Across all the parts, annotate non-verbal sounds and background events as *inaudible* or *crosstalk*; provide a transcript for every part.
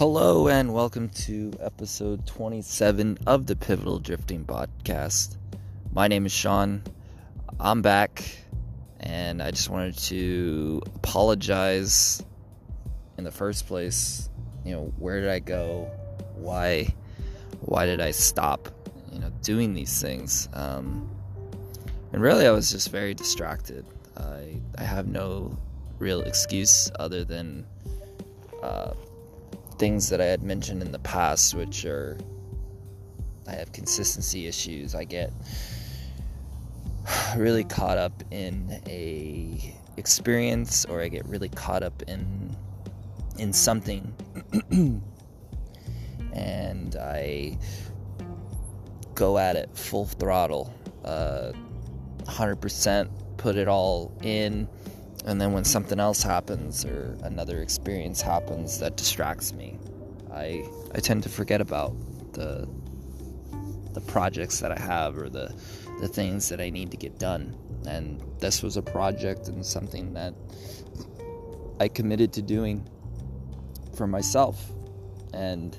Hello, and welcome to episode 27 of the Pivotal Drifting Podcast. My name is Sean. I'm back, and I just wanted to apologize in the first place. You know, where did I go? Why? Why did I stop? You know, doing these things. Um, and really, I was just very distracted. I I have no real excuse other than. Uh, things that I had mentioned in the past, which are I have consistency issues. I get *sighs* really caught up in a experience or I get really caught up in in something *clears throat* and I go at it full throttle uh, 100% put it all in and then when something else happens or another experience happens that distracts me i i tend to forget about the the projects that i have or the the things that i need to get done and this was a project and something that i committed to doing for myself and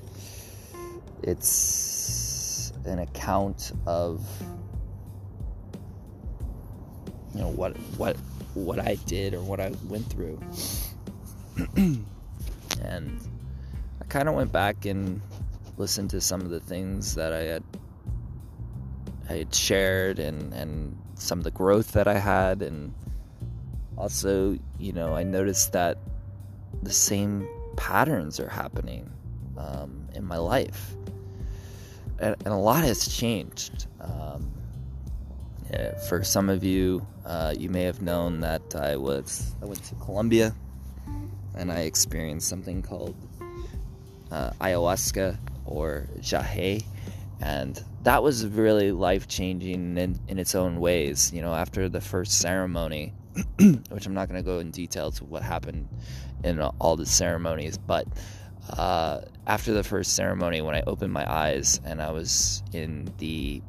it's an account of you know what what what I did or what I went through. *clears throat* and kind of went back and listened to some of the things that I had I had shared and and some of the growth that I had and also, you know, I noticed that the same patterns are happening um, in my life. And, and, a lot has changed. Um, uh, for some of you, uh, you may have known that I was I went to Colombia and I experienced something called uh, ayahuasca or yajé, and that was really life changing in, in its own ways. You know, after the first ceremony, *clears throat* which I'm not going to go in detail to what happened in all the ceremonies, but uh, after the first ceremony, when I opened my eyes and I was in the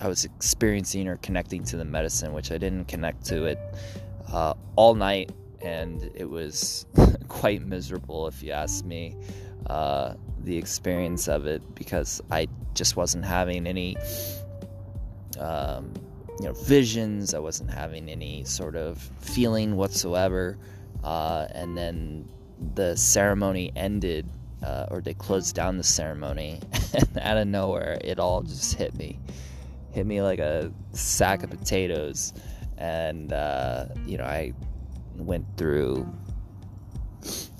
I was experiencing or connecting to the medicine, which I didn't connect to it uh, all night, and it was *laughs* quite miserable, if you ask me. Uh, the experience of it because I just wasn't having any, um, you know, visions. I wasn't having any sort of feeling whatsoever. Uh, and then the ceremony ended, uh, or they closed down the ceremony, *laughs* and out of nowhere, it all just hit me hit me like a sack of potatoes. And, uh, you know, I went through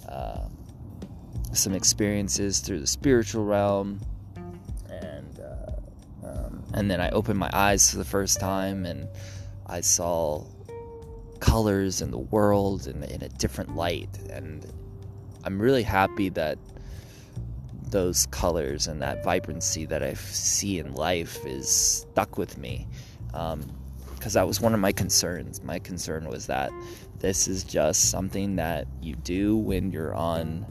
uh, some experiences through the spiritual realm. And, uh, um, and then I opened my eyes for the first time and I saw colors in the world in, in a different light. And I'm really happy that those colors and that vibrancy that I see in life is stuck with me. Because um, that was one of my concerns. My concern was that this is just something that you do when you're on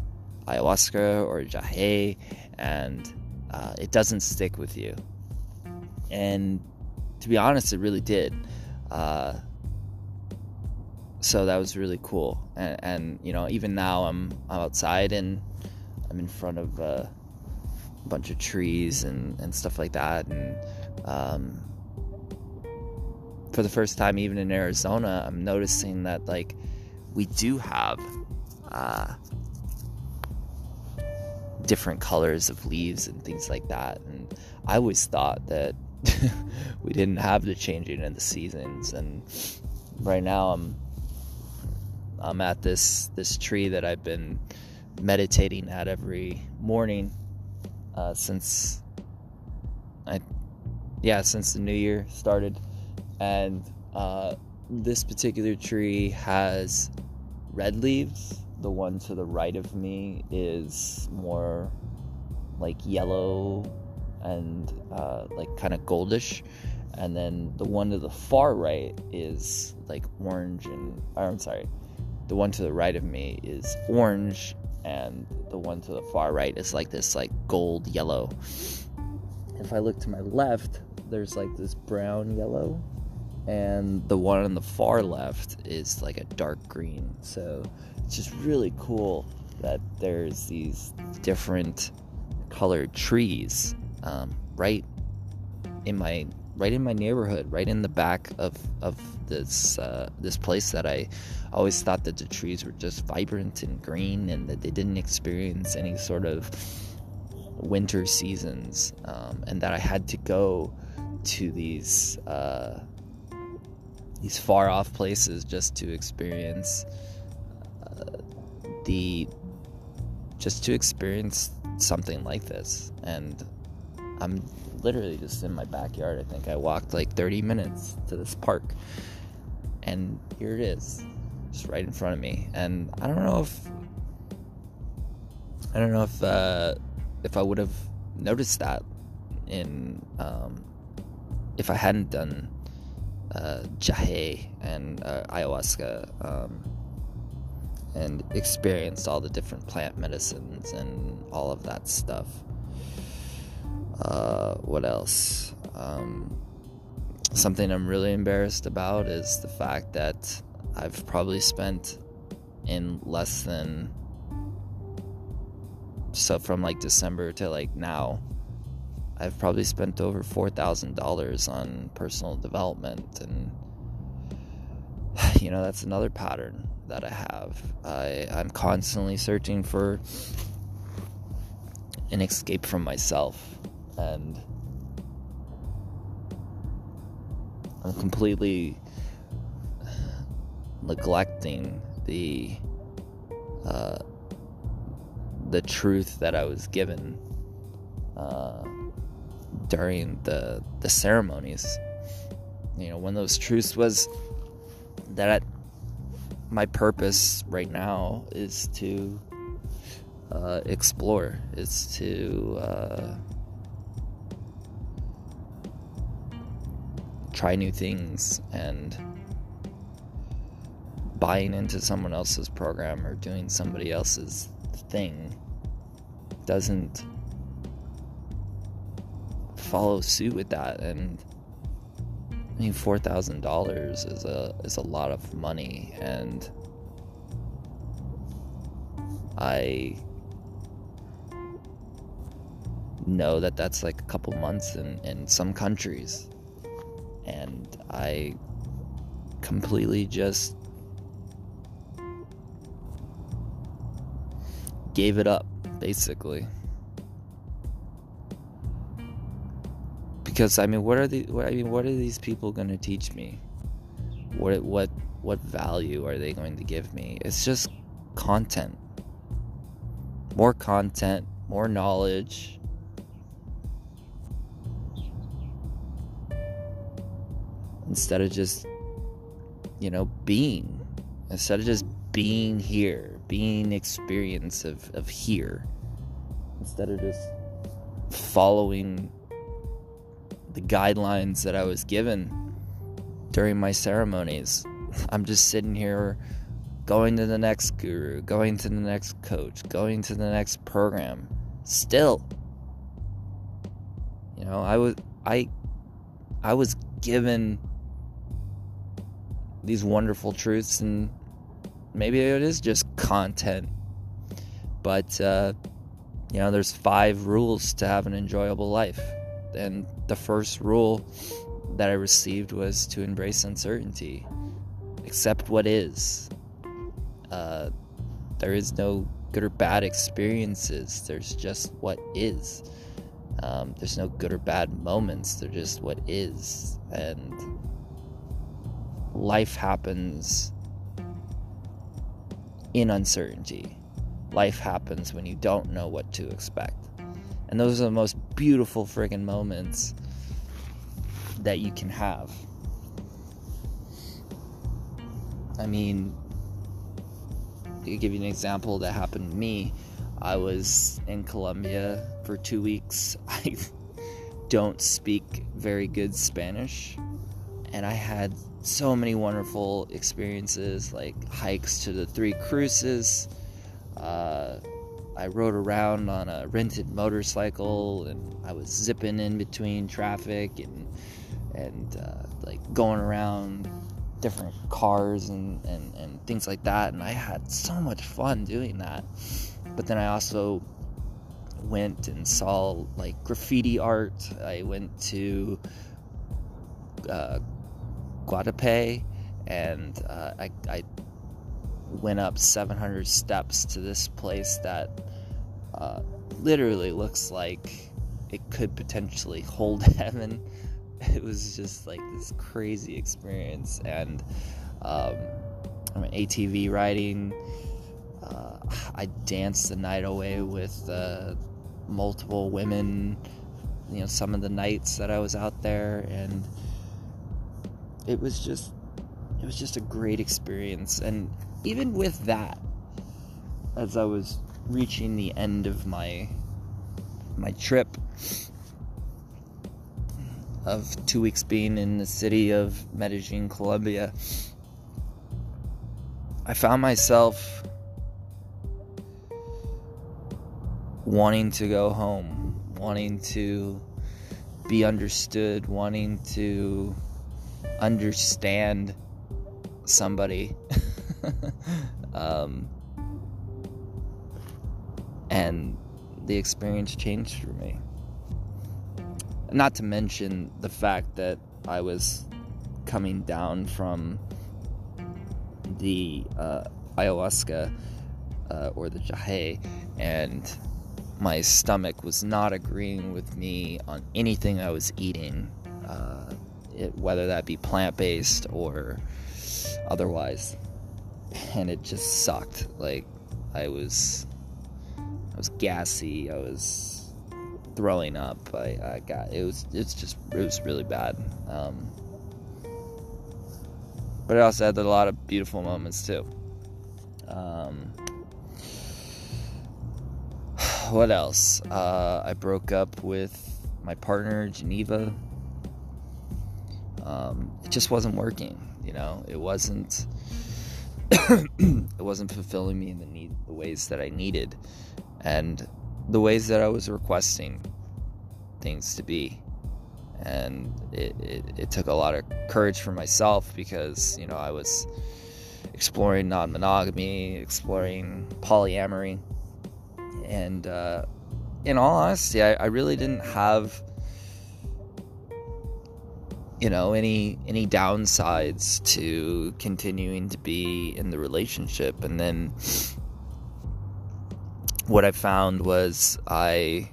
ayahuasca or yajé, and uh, it doesn't stick with you. And to be honest, it really did. Uh, so that was really cool. And, and, you know, even now I'm, I'm outside and I'm in front of uh, a bunch of trees and, and stuff like that. And um, for the first time, even in Arizona, I'm noticing that like we do have uh, different colors of leaves and things like that. And I always thought that *laughs* we didn't have the changing in the seasons. And right now, I'm I'm at this this tree that I've been meditating at every morning uh, since I, yeah, since the new year started, and uh, this particular tree has red leaves. The one to the right of me is more like yellow and uh, like kind of goldish, and then the one to the far right is like orange and. I'm sorry, the one to the right of me is orange and the one to the far right is like this like gold yellow. If I look to my left, there's like this brown yellow and the one on the far left is like a dark green. So it's just really cool that there's these different colored trees um, right in my right in my neighborhood, right in the back of of this uh, this place that I always thought that the trees were just vibrant and green and that they didn't experience any sort of winter seasons, um, and that I had to go to these uh, these far off places just to experience uh, the just to experience something like this and I'm literally just in my backyard. I think I walked like 30 minutes to this park, and here it is, just right in front of me. And I don't know if I don't know if uh, if I would have noticed that in um, if I hadn't done uh, yajé and uh, ayahuasca um, and experienced all the different plant medicines and all of that stuff. Uh, what else? Um, something I'm really embarrassed about is the fact that I've probably spent in less than so from like December to like now I've probably spent over $4,000 on personal development and *sighs* you know that's another pattern that I have. I I'm constantly searching for an escape from myself and I'm completely neglecting the uh, the truth that I was given uh, during the the ceremonies. You know, one of those truths was that my purpose right now is to uh, explore, is to uh, try new things and buying into someone else's program or doing somebody else's thing doesn't follow suit with that and I mean four thousand dollars is a is a lot of money and I know that that's like a couple months in, in some countries and I completely just gave it up basically because I mean what are the what I mean what are these people going to teach me? What what what value are they going to give me? It's just content. More content more knowledge. Instead of just you know being. Instead of just being here being experience of, of here. Instead of just following the guidelines that I was given during my ceremonies. I'm just sitting here going to the next guru, going to the next coach, going to the next program. Still. You know, I was I I was given these wonderful truths, and maybe it is just content. But, uh, you know, there's five rules to have an enjoyable life. And the first rule that I received was to embrace uncertainty, accept what is. Uh, there is no good or bad experiences, there's just what is. Um, there's no good or bad moments, there's just what is. And life happens in uncertainty. Life happens when you don't know what to expect. And those are the most beautiful friggin' moments that you can have. I mean, to give you an example that happened to me, I was in Colombia for two weeks. *laughs* I don't speak very good Spanish, and I had so many wonderful experiences like hikes to the three cruces uh, i rode around on a rented motorcycle and i was zipping in between traffic and and uh, like going around different cars and, and, and things like that. And I had so much fun doing that. But then I also went and saw like graffiti art. I went to uh, Guadalupe and uh, I, I went up 700 steps to this place that uh, literally looks like it could potentially hold *laughs* heaven. It was just like this crazy experience, and um, I mean, ATV riding. Uh, I danced the night away with uh, multiple women. You know, some of the nights that I was out there, and it was just, it was just a great experience. And even with that, as I was reaching the end of my my trip of two weeks being in the city of Medellin, Colombia, I found myself wanting to go home, wanting to be understood, wanting to understand somebody. *laughs* um, and the experience changed for me. Not to mention the fact that I was coming down from the uh, ayahuasca uh, or the yajé, and my stomach was not agreeing with me on anything I was eating, uh, it, whether that be plant based or otherwise. And it just sucked. Like, I was I was gassy. I was throwing up. I, I got it was it's just it was really bad. Um, but it also had a lot of beautiful moments too. Um, *sighs* what else? Uh, I broke up with my partner Geneva. Um, it just wasn't working. You know, it wasn't. *clears throat* it wasn't fulfilling me in the need the ways that I needed and the ways that I was requesting things to be. And it, it, it took a lot of courage for myself because, you know, I was exploring non monogamy, exploring polyamory. And uh, in all honesty, I, I really didn't have you know any any downsides to continuing to be in the relationship and then what I found was I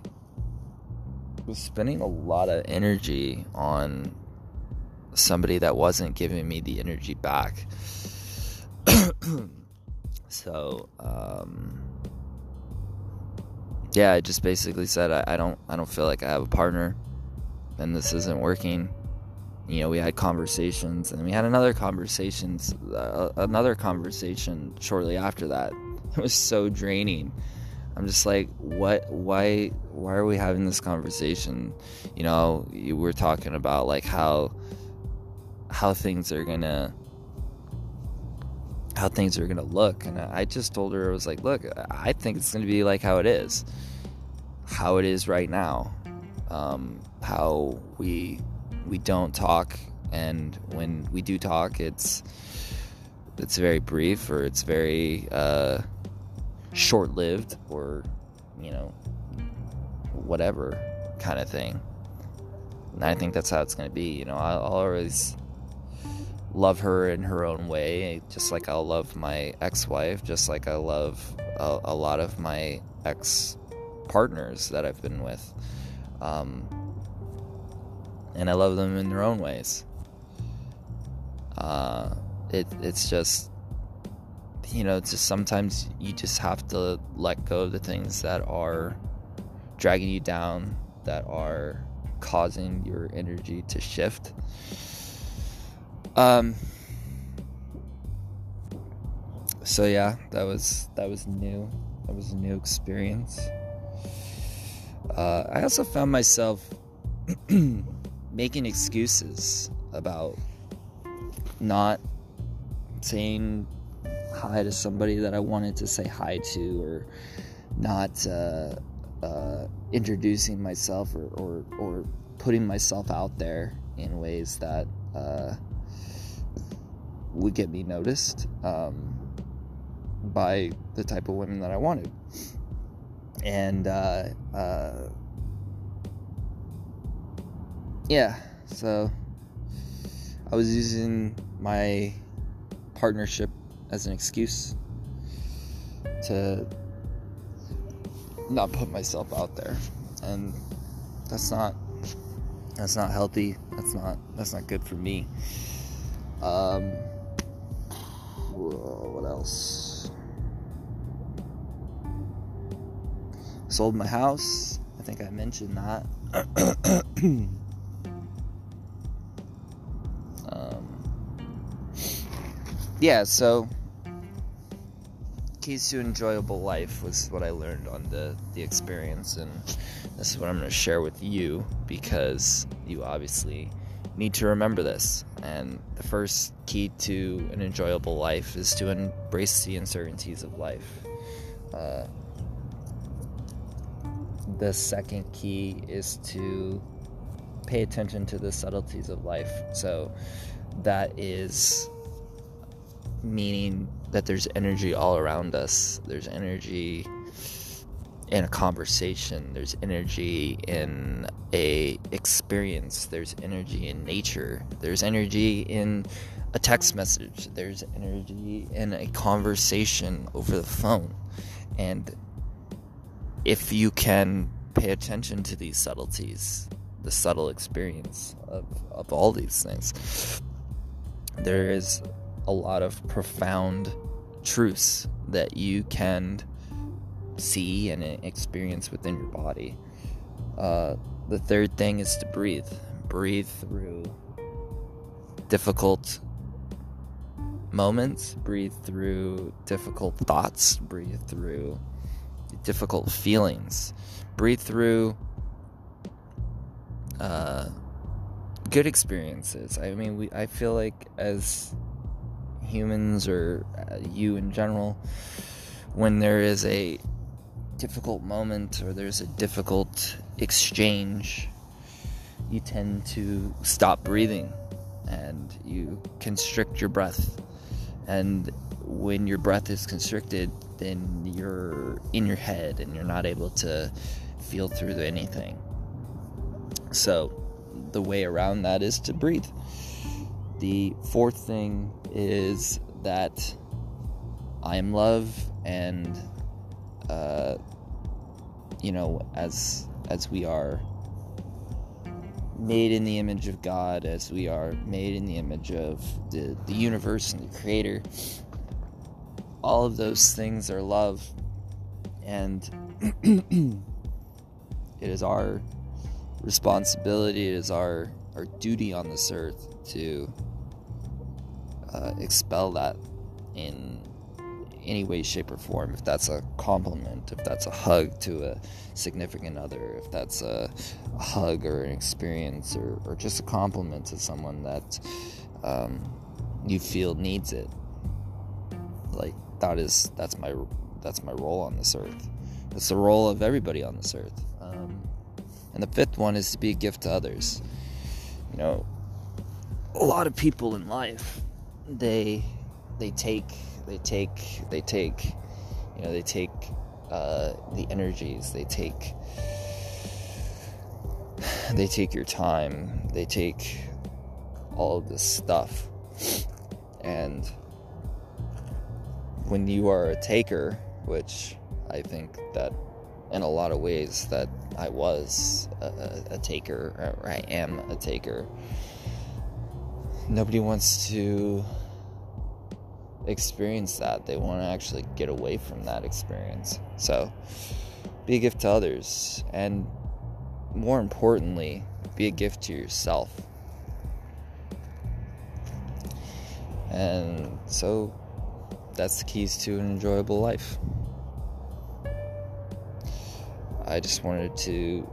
was spending a lot of energy on somebody that wasn't giving me the energy back. *clears throat* so, um, yeah, I just basically said I, I don't I don't feel like I have a partner, and this isn't working. You know, we had conversations, and we had another conversations, uh, another conversation shortly after that. *laughs* It was so draining I'm just like, what? Why? Why are we having this conversation? You know, were talking about like how how things are gonna how things are gonna look, and I just told her I was like, look, I think it's gonna be like how it is, how it is right now, um, how we we don't talk, and when we do talk, it's it's very brief or it's very. Uh, short lived or, you know, whatever kind of thing. And I think that's how it's going to be. You know, I'll, I'll always love her in her own way, just like I'll love my ex wife, just like I love a, a, lot of my ex partners that I've been with. Um, and I love them in their own ways. Uh, it, it's just you know, just sometimes you just have to let go of the things that are dragging you down, that are causing your energy to shift. Um. So yeah, that was that was new. That was a new experience. Uh, I also found myself *clears throat* making excuses about not saying hi to somebody that I wanted to say hi to, or not uh, uh, introducing myself or, or, or, putting myself out there in ways that uh, would get me noticed um, by the type of women that I wanted. And uh, uh, yeah, so I was using my partnership as an excuse to not put myself out there and that's not that's not healthy that's not that's not good for me. Um what else? Sold my house i think i mentioned that *clears throat* yeah so keys to enjoyable life was what I learned on the the experience, and this is what I'm going to share with you because you obviously need to remember this. And the first key to an enjoyable life is to embrace the uncertainties of life. Uh, the second key is to pay attention to the subtleties of life. So that is meaning that there's energy all around us. There's energy in a conversation. There's energy in a experience. There's energy in nature. There's energy in a text message. There's energy in a conversation over the phone. And if you can pay attention to these subtleties, the subtle experience of, of all these things, there is a lot of profound truths that you can see and experience within your body. Uh, the third thing is to breathe. Breathe through difficult moments, breathe through difficult thoughts, breathe through difficult feelings, breathe through uh, good experiences. I mean, we I feel like as humans or uh, you in general when there is a difficult moment or there's a difficult exchange you tend to stop breathing and you constrict your breath. And when your breath is constricted then you're in your head and you're not able to feel through anything. So the way around that is to breathe the fourth thing is that I am love, and uh, you know, as as we are made in the image of God, as we are made in the image of the, the universe and the Creator, all of those things are love, and *clears throat* it is our responsibility, it is our our duty on this earth to uh, expel that in any way, shape, or form. If that's a compliment, if that's a hug to a significant other, if that's a, a hug or an experience, or, or, just a compliment to someone that um, you feel needs it. Like that is that's my that's my role on this earth. It's the role of everybody on this earth. Um, and the fifth one is to be a gift to others. You know, a lot of people in life they they take they take they take you know they take uh, the energies they take they take your time they take all of this stuff. And when you are a taker which i think that in a lot of ways that i was a, a taker or i am a taker nobody wants to experience that. They want to actually get away from that experience. So, be a gift to others. And more importantly, be a gift to yourself. And so, that's the keys to an enjoyable life. I just wanted to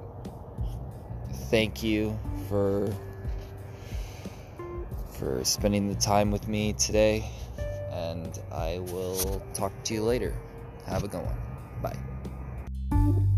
thank you for for spending the time with me today. And I will talk to you later. Have a good one. Bye.